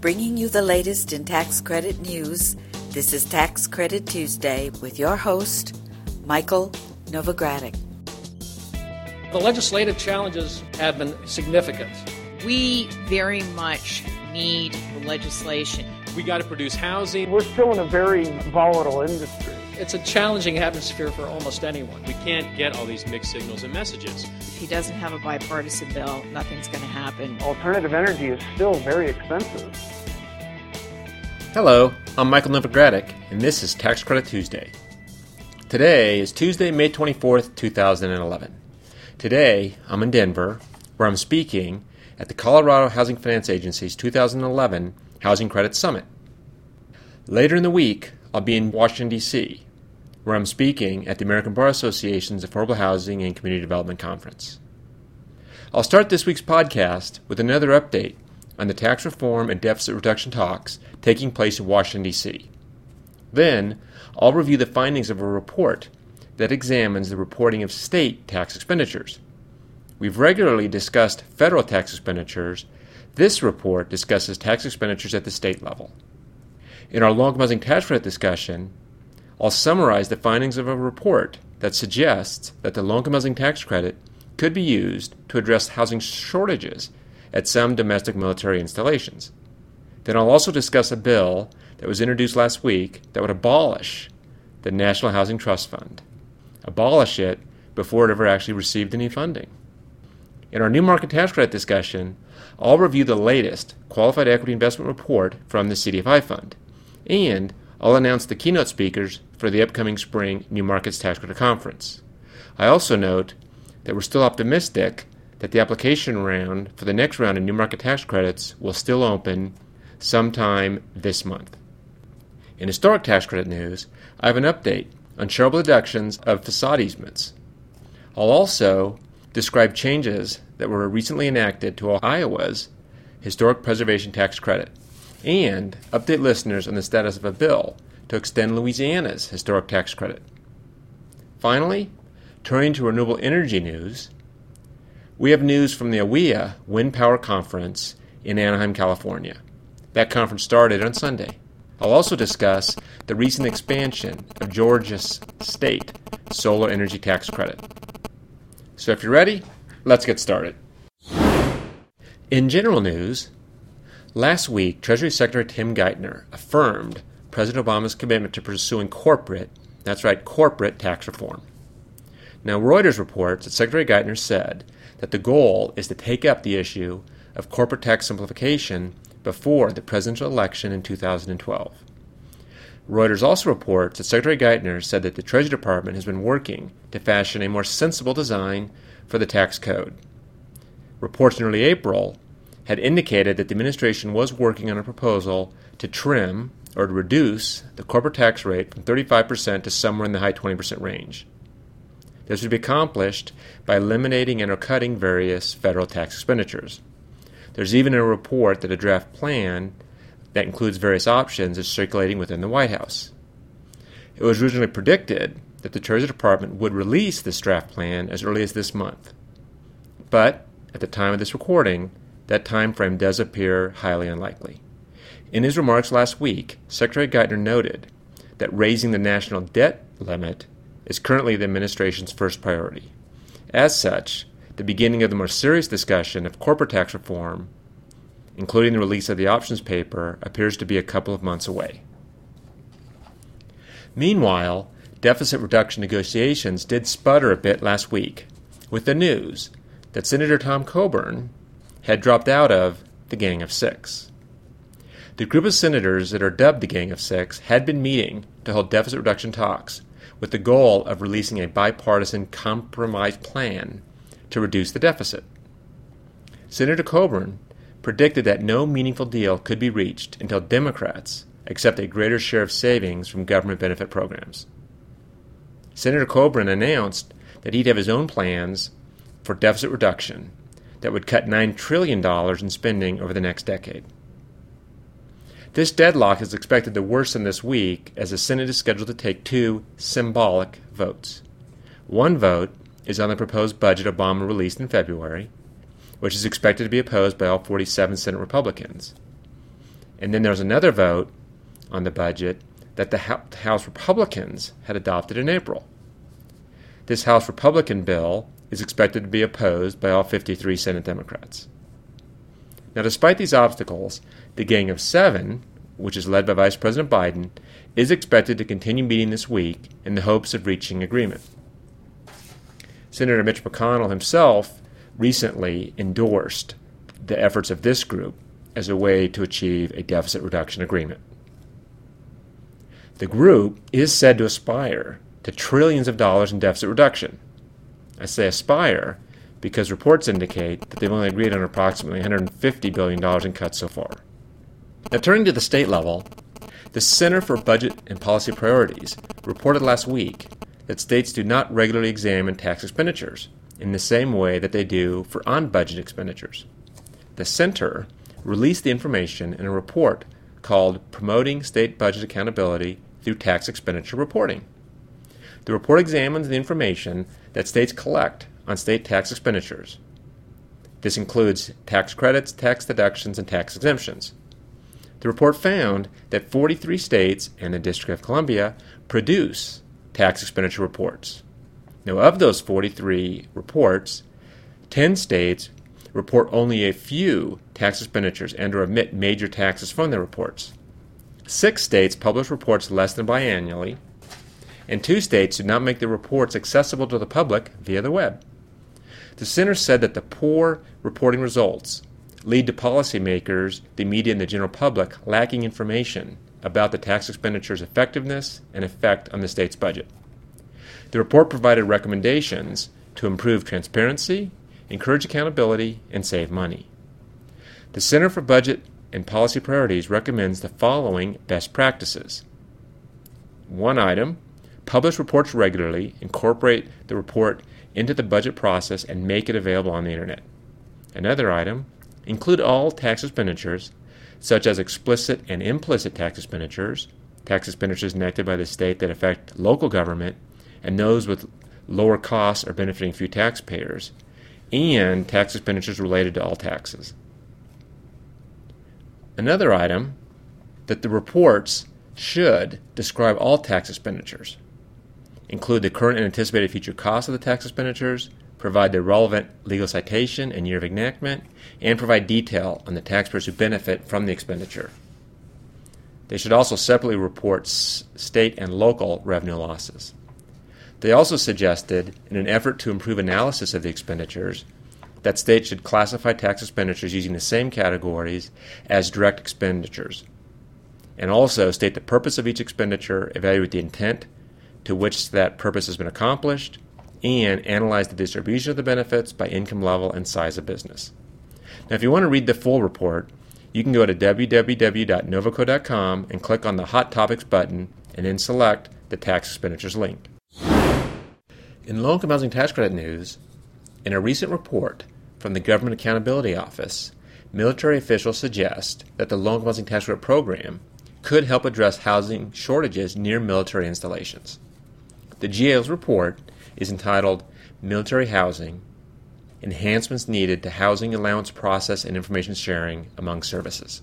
Bringing you the latest in tax credit news, this is Tax Credit Tuesday with your host, Michael Novogradac. The legislative challenges have been significant. We very much need the legislation. We got to produce housing. We're still in a very volatile industry. It's a challenging atmosphere for almost anyone. We can't get all these mixed signals and messages. If he doesn't have a bipartisan bill, nothing's going to happen. Alternative energy is still very expensive. Hello, I'm Michael Novogradac, and this is Tax Credit Tuesday. Today is Tuesday, May 24th, 2011. Today, I'm in Denver, where I'm speaking at the Colorado Housing Finance Agency's 2011 Housing Credit Summit. Later in the week, I'll be in Washington, D.C., where I'm speaking at the American Bar Association's Affordable Housing and Community Development Conference. I'll start this week's podcast with another update on the tax reform and deficit reduction talks taking place in Washington, D.C. Then, I'll review the findings of a report that examines the reporting of state tax expenditures. We've regularly discussed federal tax expenditures. This report discusses tax expenditures at the state level. In our long housing tax credit discussion, I'll summarize the findings of a report that suggests that the low income housing tax credit could be used to address housing shortages at some domestic military installations. Then I'll also discuss a bill that was introduced last week that would abolish the National Housing Trust Fund. Abolish it before it ever actually received any funding. In our new market tax credit discussion, I'll review the latest qualified equity investment report from the CDFI fund, and I'll announce the keynote speakers for the upcoming spring New Markets Tax Credit Conference. I also note that we're still optimistic that the application round for the next round of New Market Tax Credits will still open sometime this month. In historic tax credit news, I have an update on charitable deductions of facade easements. I'll also describe changes that were recently enacted to Iowa's historic preservation tax credit and update listeners on the status of a bill to extend Louisiana's historic tax credit. Finally, turning to renewable energy news, we have news from the AWEA Wind Power Conference in Anaheim, California. That conference started on Sunday. I'll also discuss the recent expansion of Georgia's state solar energy tax credit. So if you're ready, let's get started. In general news, last week Treasury Secretary Tim Geithner affirmed President Obama's commitment to pursuing corporate, that's right, corporate tax reform. Now, Reuters reports that Secretary Geithner said that the goal is to take up the issue of corporate tax simplification before the presidential election in 2012. Reuters also reports that Secretary Geithner said that the Treasury Department has been working to fashion a more sensible design for the tax code. Reports in early April had indicated that the administration was working on a proposal to trim or to reduce the corporate tax rate from 35% to somewhere in the high 20% range. This would be accomplished by eliminating and or cutting various federal tax expenditures. There's even a report that a draft plan that includes various options is circulating within the White House. It was originally predicted that the Treasury Department would release this draft plan as early as this month. But at the time of this recording, that time frame does appear highly unlikely. In his remarks last week, Secretary Geithner noted that raising the national debt limit is currently the administration's first priority. As such, the beginning of the more serious discussion of corporate tax reform, including the release of the options paper, appears to be a couple of months away. Meanwhile, deficit reduction negotiations did sputter a bit last week with the news that Senator Tom Coburn had dropped out of the Gang of Six. The group of senators that are dubbed the Gang of Six had been meeting to hold deficit reduction talks with the goal of releasing a bipartisan compromise plan to reduce the deficit. Senator Coburn predicted that no meaningful deal could be reached until Democrats accept a greater share of savings from government benefit programs. Senator Coburn announced that he'd have his own plans for deficit reduction that would cut $9 trillion in spending over the next decade. This deadlock is expected to worsen this week as the Senate is scheduled to take two symbolic votes. One vote is on the proposed budget Obama released in February, which is expected to be opposed by all 47 Senate Republicans. And then there's another vote on the budget that the House Republicans had adopted in April. This House Republican bill is expected to be opposed by all 53 Senate Democrats. Now, despite these obstacles, the Gang of Seven, which is led by Vice President Biden, is expected to continue meeting this week in the hopes of reaching agreement. Senator Mitch McConnell himself recently endorsed the efforts of this group as a way to achieve a deficit reduction agreement. The group is said to aspire to trillions of dollars in deficit reduction. I say aspire because reports indicate that they've only agreed on approximately $150 billion in cuts so far. Now, turning to the state level, the Center for Budget and Policy Priorities reported last week that states do not regularly examine tax expenditures in the same way that they do for on budget expenditures. The center released the information in a report called Promoting State Budget Accountability through tax expenditure reporting. The report examines the information that states collect on state tax expenditures. This includes tax credits, tax deductions, and tax exemptions. The report found that 43 states and the District of Columbia produce tax expenditure reports. Now, of those 43 reports, 10 states report only a few tax expenditures and or omit major taxes from their reports. Six states publish reports less than biannually, and two states do not make their reports accessible to the public via the web. The center said that the poor reporting results lead to policymakers, the media, and the general public lacking information about the tax expenditure's effectiveness and effect on the state's budget. The report provided recommendations to improve transparency, encourage accountability, and save money. The Center for Budget and Policy Priorities recommends the following best practices. One item publish reports regularly, incorporate the report into the budget process, and make it available on the Internet. Another item include all tax expenditures, such as explicit and implicit tax expenditures, tax expenditures enacted by the state that affect local government, and those with lower costs are benefiting few taxpayers, and tax expenditures related to all taxes. Another item that the reports should describe all tax expenditures, include the current and anticipated future costs of the tax expenditures, provide the relevant legal citation and year of enactment, and provide detail on the taxpayers who benefit from the expenditure. They should also separately report state and local revenue losses. They also suggested, in an effort to improve analysis of the expenditures, that states should classify tax expenditures using the same categories as direct expenditures, and also state the purpose of each expenditure, evaluate the intent to which that purpose has been accomplished, and analyze the distribution of the benefits by income level and size of business. Now, if you want to read the full report, you can go to www.novoco.com and click on the Hot Topics button and then select the tax expenditures link. In low income housing tax credit news, in a recent report from the Government Accountability Office, military officials suggest that the low income housing tax credit program could help address housing shortages near military installations. The GAO's report is entitled Military Housing Enhancements Needed to Housing Allowance Process and Information Sharing Among Services.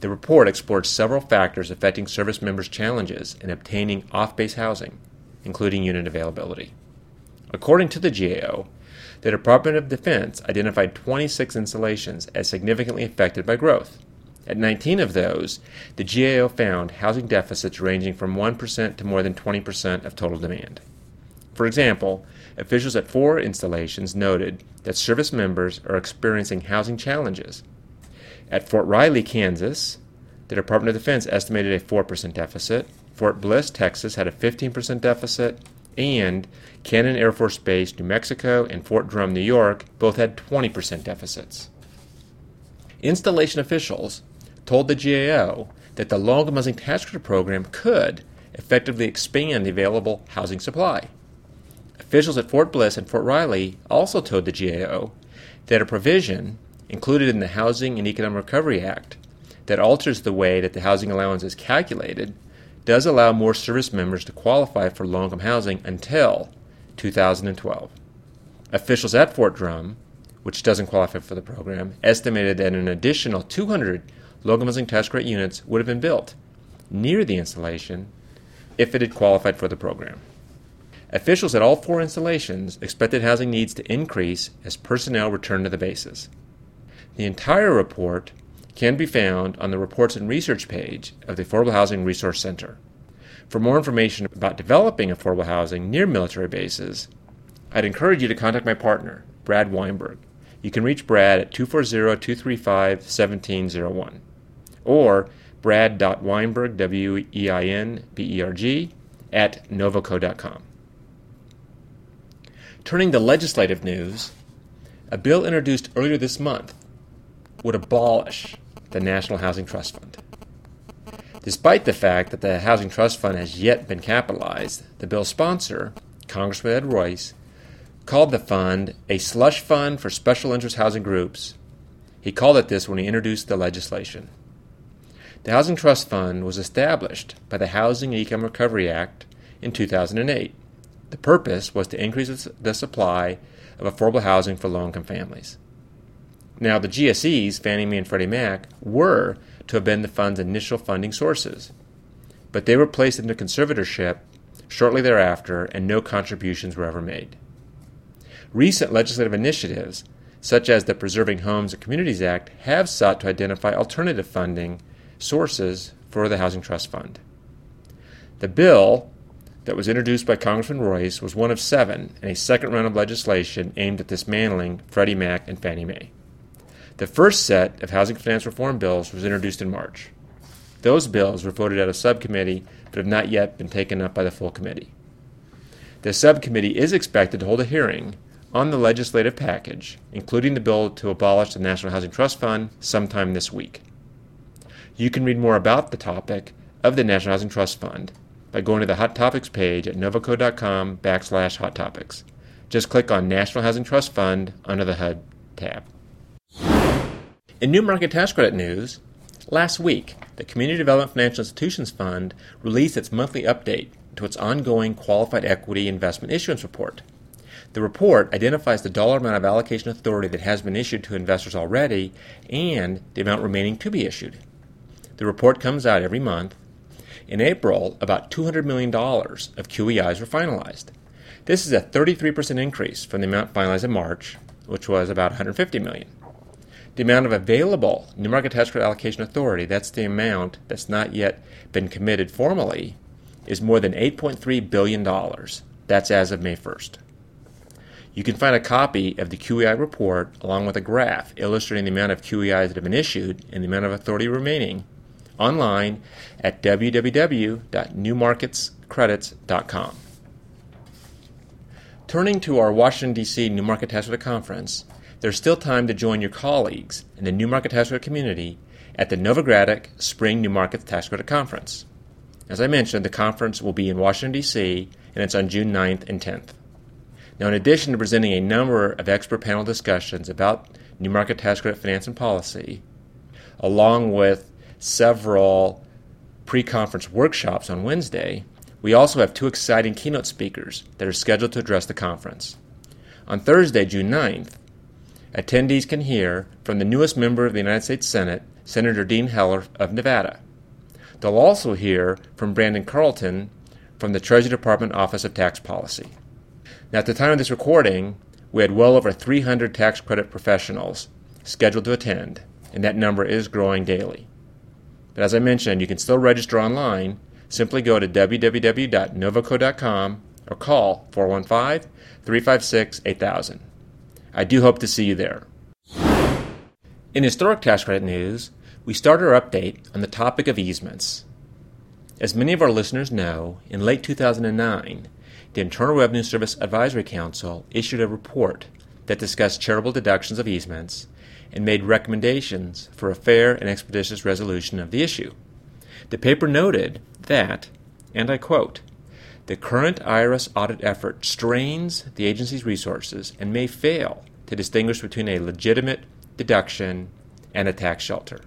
The report explores several factors affecting service members' challenges in obtaining off base housing including unit availability. According to the GAO, the Department of Defense identified 26 installations as significantly affected by growth. At 19 of those, the GAO found housing deficits ranging from 1% to more than 20% of total demand. For example, officials at four installations noted that service members are experiencing housing challenges. At Fort Riley, Kansas, the Department of Defense estimated a 4% deficit. Fort Bliss, Texas had a 15% deficit, and Cannon Air Force Base, New Mexico, and Fort Drum, New York both had 20% deficits. Installation officials told the GAO that the low income housing tax credit program could effectively expand the available housing supply. Officials at Fort Bliss and Fort Riley also told the GAO that a provision included in the Housing and Economic Recovery Act that alters the way that the housing allowance is calculated does allow more service members to qualify for low income housing until 2012. Officials at Fort Drum, which doesn't qualify for the program, estimated that an additional 200 tax credit units would have been built near the installation if it had qualified for the program. Officials at all four installations expected housing needs to increase as personnel returned to the bases. The entire report can be found on the Reports and Research page of the Affordable Housing Resource Center. For more information about developing affordable housing near military bases, I'd encourage you to contact my partner, Brad Weinberg. You can reach Brad at 240 235 1701 or brad.weinberg, W E I N B E R G, at novoco.com. Turning to legislative news, a bill introduced earlier this month would abolish the National Housing Trust Fund. Despite the fact that the Housing Trust Fund has yet been capitalized, the bill's sponsor, Congressman Ed Royce, called the fund a slush fund for special interest housing groups. He called it this when he introduced the legislation. The Housing Trust Fund was established by the Housing and Economic Recovery Act in 2008. The purpose was to increase the supply of affordable housing for low income families. Now, the GSEs, Fannie Mae and Freddie Mac, were to have been the fund's initial funding sources, but they were placed into conservatorship shortly thereafter and no contributions were ever made. Recent legislative initiatives, such as the Preserving Homes and Communities Act, have sought to identify alternative funding sources for the Housing Trust Fund. The bill that was introduced by Congressman Royce was one of seven in a second round of legislation aimed at dismantling Freddie Mac and Fannie Mae. The first set of housing finance reform bills was introduced in March. Those bills were voted at a subcommittee but have not yet been taken up by the full committee. The subcommittee is expected to hold a hearing on the legislative package, including the bill to abolish the National Housing Trust Fund, sometime this week. You can read more about the topic of the National Housing Trust Fund by going to the Hot Topics page at novoco.com backslash hot topics. Just click on National Housing Trust Fund under the HUD tab. In new market tax credit news, last week, the Community Development Financial Institutions Fund released its monthly update to its ongoing Qualified Equity Investment Issuance Report. The report identifies the dollar amount of allocation authority that has been issued to investors already and the amount remaining to be issued. The report comes out every month. In April, about $200 million of QEIs were finalized. This is a 33% increase from the amount finalized in March, which was about 150 million. The amount of available new market tax credit allocation authority, that's the amount that's not yet been committed formally, is more than $8.3 billion. That's as of May 1st. You can find a copy of the QEI report along with a graph illustrating the amount of QEIs that have been issued and the amount of authority remaining online at www.newmarketscredits.com. Turning to our Washington, D.C. New Market Tax Credit Conference, there's still time to join your colleagues in the New Market Tax Credit community at the Novogradac Spring New Market Tax Credit Conference. As I mentioned, the conference will be in Washington, D.C., and it's on June 9th and 10th. Now, in addition to presenting a number of expert panel discussions about new market tax credit finance and policy, along with several pre conference workshops on Wednesday, we also have two exciting keynote speakers that are scheduled to address the conference. On Thursday, June 9th, attendees can hear from the newest member of the United States Senate, Senator Dean Heller of Nevada. They'll also hear from Brandon Carlton from the Treasury Department Office of Tax Policy. Now, at the time of this recording, we had well over 300 tax credit professionals scheduled to attend, and that number is growing daily. But as I mentioned, you can still register online. Simply go to www.novoco.com or call 415 356 8000. I do hope to see you there. In historic tax credit news, we start our update on the topic of easements. As many of our listeners know, in late 2009, the Internal Revenue Service Advisory Council issued a report that discussed charitable deductions of easements and made recommendations for a fair and expeditious resolution of the issue. The paper noted that, and I quote, the current IRS audit effort strains the agency's resources and may fail to distinguish between a legitimate deduction and a tax shelter.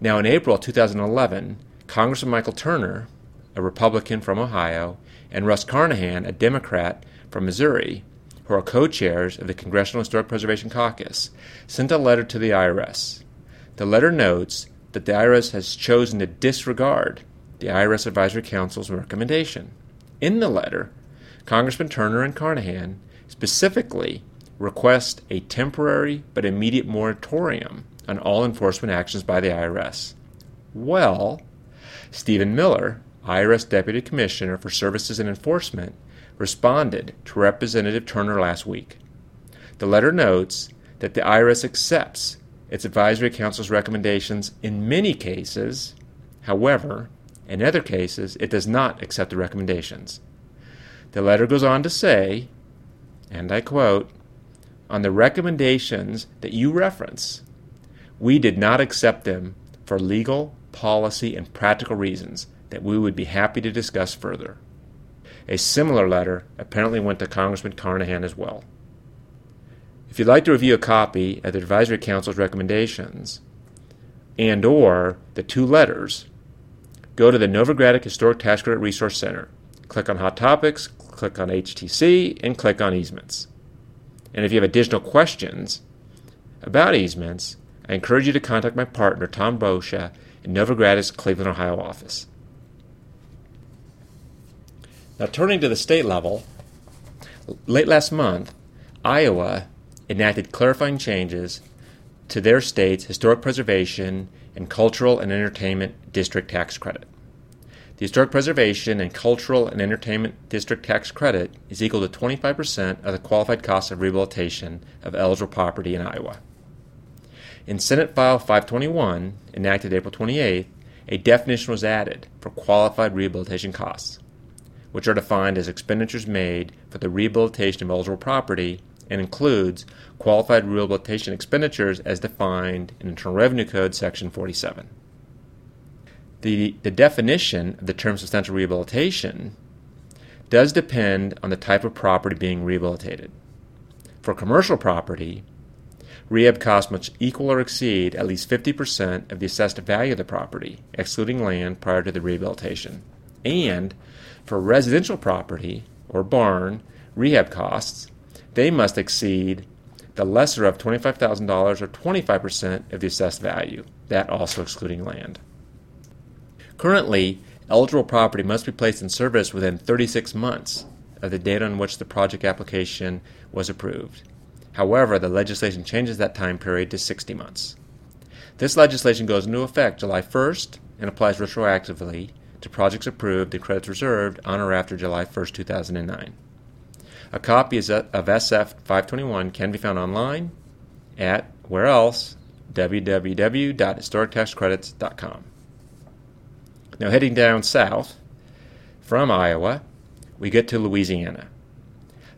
Now, in April 2011, Congressman Michael Turner, a Republican from Ohio, and Russ Carnahan, a Democrat from Missouri, who are co chairs of the Congressional Historic Preservation Caucus, sent a letter to the IRS. The letter notes that the IRS has chosen to disregard the IRS Advisory Council's recommendation. In the letter, Congressman Turner and Carnahan specifically request a temporary but immediate moratorium on all enforcement actions by the IRS. Well, Steven Miller, IRS Deputy Commissioner for Services and Enforcement, responded to Representative Turner last week. The letter notes that the IRS accepts its advisory council's recommendations in many cases. However, in other cases, it does not accept the recommendations. The letter goes on to say, and I quote, on the recommendations that you reference, we did not accept them for legal, policy, and practical reasons that we would be happy to discuss further. A similar letter apparently went to Congressman Carnahan as well. If you'd like to review a copy of the Advisory Council's recommendations and or the two letters, go to the Novogradac Historic Tax Credit Resource Center. Click on Hot Topics, click on HTC, and click on Easements. And if you have additional questions about easements, I encourage you to contact my partner, Tom Boccia, in Novogradac's Cleveland, Ohio office. Now, turning to the state level, late last month, Iowa enacted clarifying changes to their state's historic preservation and cultural and entertainment district tax credit. The historic preservation and cultural and entertainment district tax credit is equal to 25% of the qualified cost of rehabilitation of eligible property in Iowa. In Senate File 521, enacted April 28, a definition was added for qualified rehabilitation costs, which are defined as expenditures made for the rehabilitation of eligible property and includes qualified rehabilitation expenditures as defined in Internal Revenue Code Section 47. The, the definition of the term substantial rehabilitation does depend on the type of property being rehabilitated. For commercial property, rehab costs must equal or exceed at least 50% of the assessed value of the property, excluding land prior to the rehabilitation. And for residential property or barn, rehab costs they must exceed the lesser of $25,000 or 25% of the assessed value, that also excluding land. Currently, eligible property must be placed in service within 36 months of the date on which the project application was approved. However, the legislation changes that time period to 60 months. This legislation goes into effect July 1st and applies retroactively to projects approved and credits reserved on or after July 1st, 2009. A copy uh, of SF 521 can be found online at where else? www.historictaxcredits.com. Now, heading down south from Iowa, we get to Louisiana.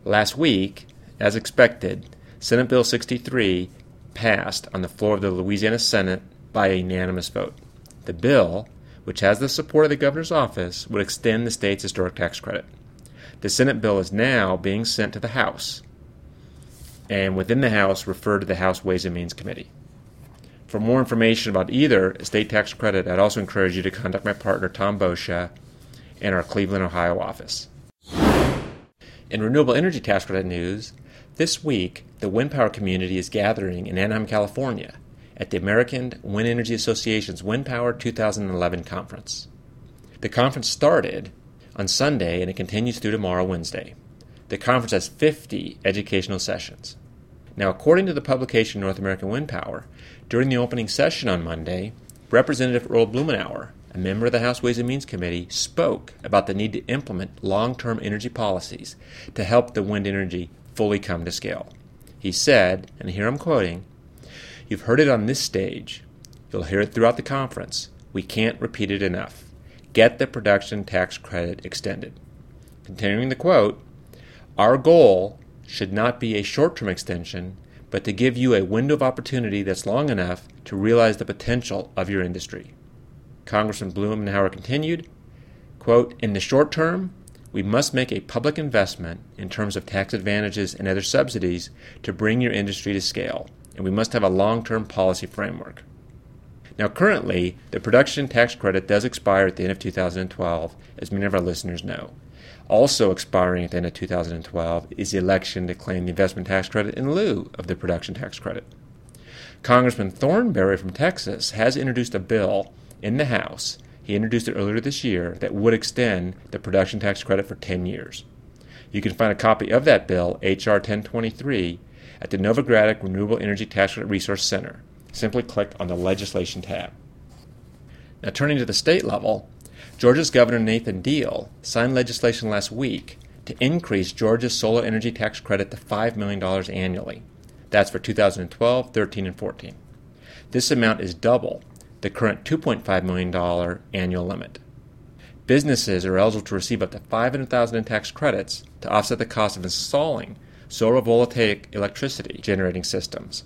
Last week, as expected, Senate Bill 63 passed on the floor of the Louisiana Senate by a unanimous vote. The bill, which has the support of the governor's office, would extend the state's historic tax credit. The Senate bill is now being sent to the House, and within the House, referred to the House Ways and Means Committee. For more information about either estate tax credit, I'd also encourage you to contact my partner Tom Boccia in our Cleveland, Ohio office. In renewable energy tax credit news, this week the wind power community is gathering in Anaheim, California at the American Wind Energy Association's Wind Power 2011 conference. The conference started on Sunday and it continues through tomorrow, Wednesday. The conference has 50 educational sessions. Now, according to the publication North American Wind Power, during the opening session on Monday, Representative Earl Blumenauer, a member of the House Ways and Means Committee, spoke about the need to implement long term energy policies to help the wind energy fully come to scale. He said, and here I'm quoting, You've heard it on this stage. You'll hear it throughout the conference. We can't repeat it enough get the production tax credit extended. Continuing the quote, our goal should not be a short term extension, but to give you a window of opportunity that's long enough to realize the potential of your industry. Congressman Blumenauer continued, quote, In the short term, we must make a public investment in terms of tax advantages and other subsidies to bring your industry to scale, and we must have a long term policy framework. Now, currently, the production tax credit does expire at the end of 2012, as many of our listeners know. Also expiring at the end of 2012 is the election to claim the investment tax credit in lieu of the production tax credit. Congressman Thornberry from Texas has introduced a bill in the House. He introduced it earlier this year that would extend the production tax credit for 10 years. You can find a copy of that bill, H.R. 1023, at the Novogradac Renewable Energy Tax Credit Resource Center. Simply click on the Legislation tab. Now, turning to the state level, Georgia's Governor Nathan Deal signed legislation last week to increase Georgia's solar energy tax credit to $5 million annually. That's for 2012, 13, and 14. This amount is double the current $2.5 million annual limit. Businesses are eligible to receive up to 500000 in tax credits to offset the cost of installing solar voltaic electricity generating systems.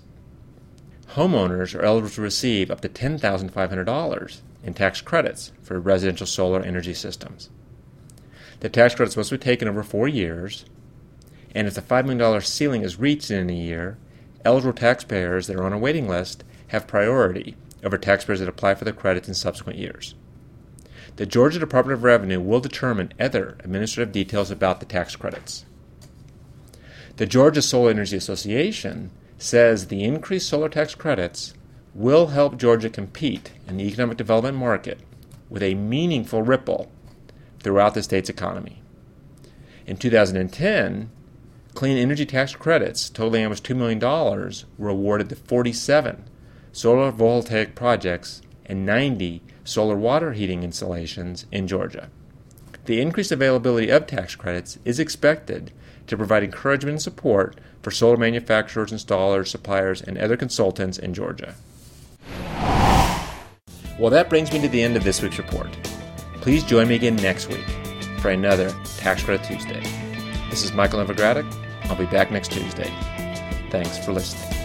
Homeowners are eligible to receive up to $10,500 in tax credits for residential solar energy systems. The tax credits must be taken over four years, and if the $5 million ceiling is reached in a year, eligible taxpayers that are on a waiting list have priority over taxpayers that apply for the credits in subsequent years. The Georgia Department of Revenue will determine other administrative details about the tax credits. The Georgia Solar Energy Association says the increased solar tax credits will help Georgia compete in the economic development market with a meaningful ripple throughout the state's economy. In 2010, clean energy tax credits totaling almost $2 million were awarded to 47 solar voltaic projects and 90 solar water heating installations in Georgia. The increased availability of tax credits is expected to provide encouragement and support for solar manufacturers, installers, suppliers, and other consultants in Georgia. Well, that brings me to the end of this week's report. Please join me again next week for another Tax Credit Tuesday. This is Michael Novogradac. I'll be back next Tuesday. Thanks for listening.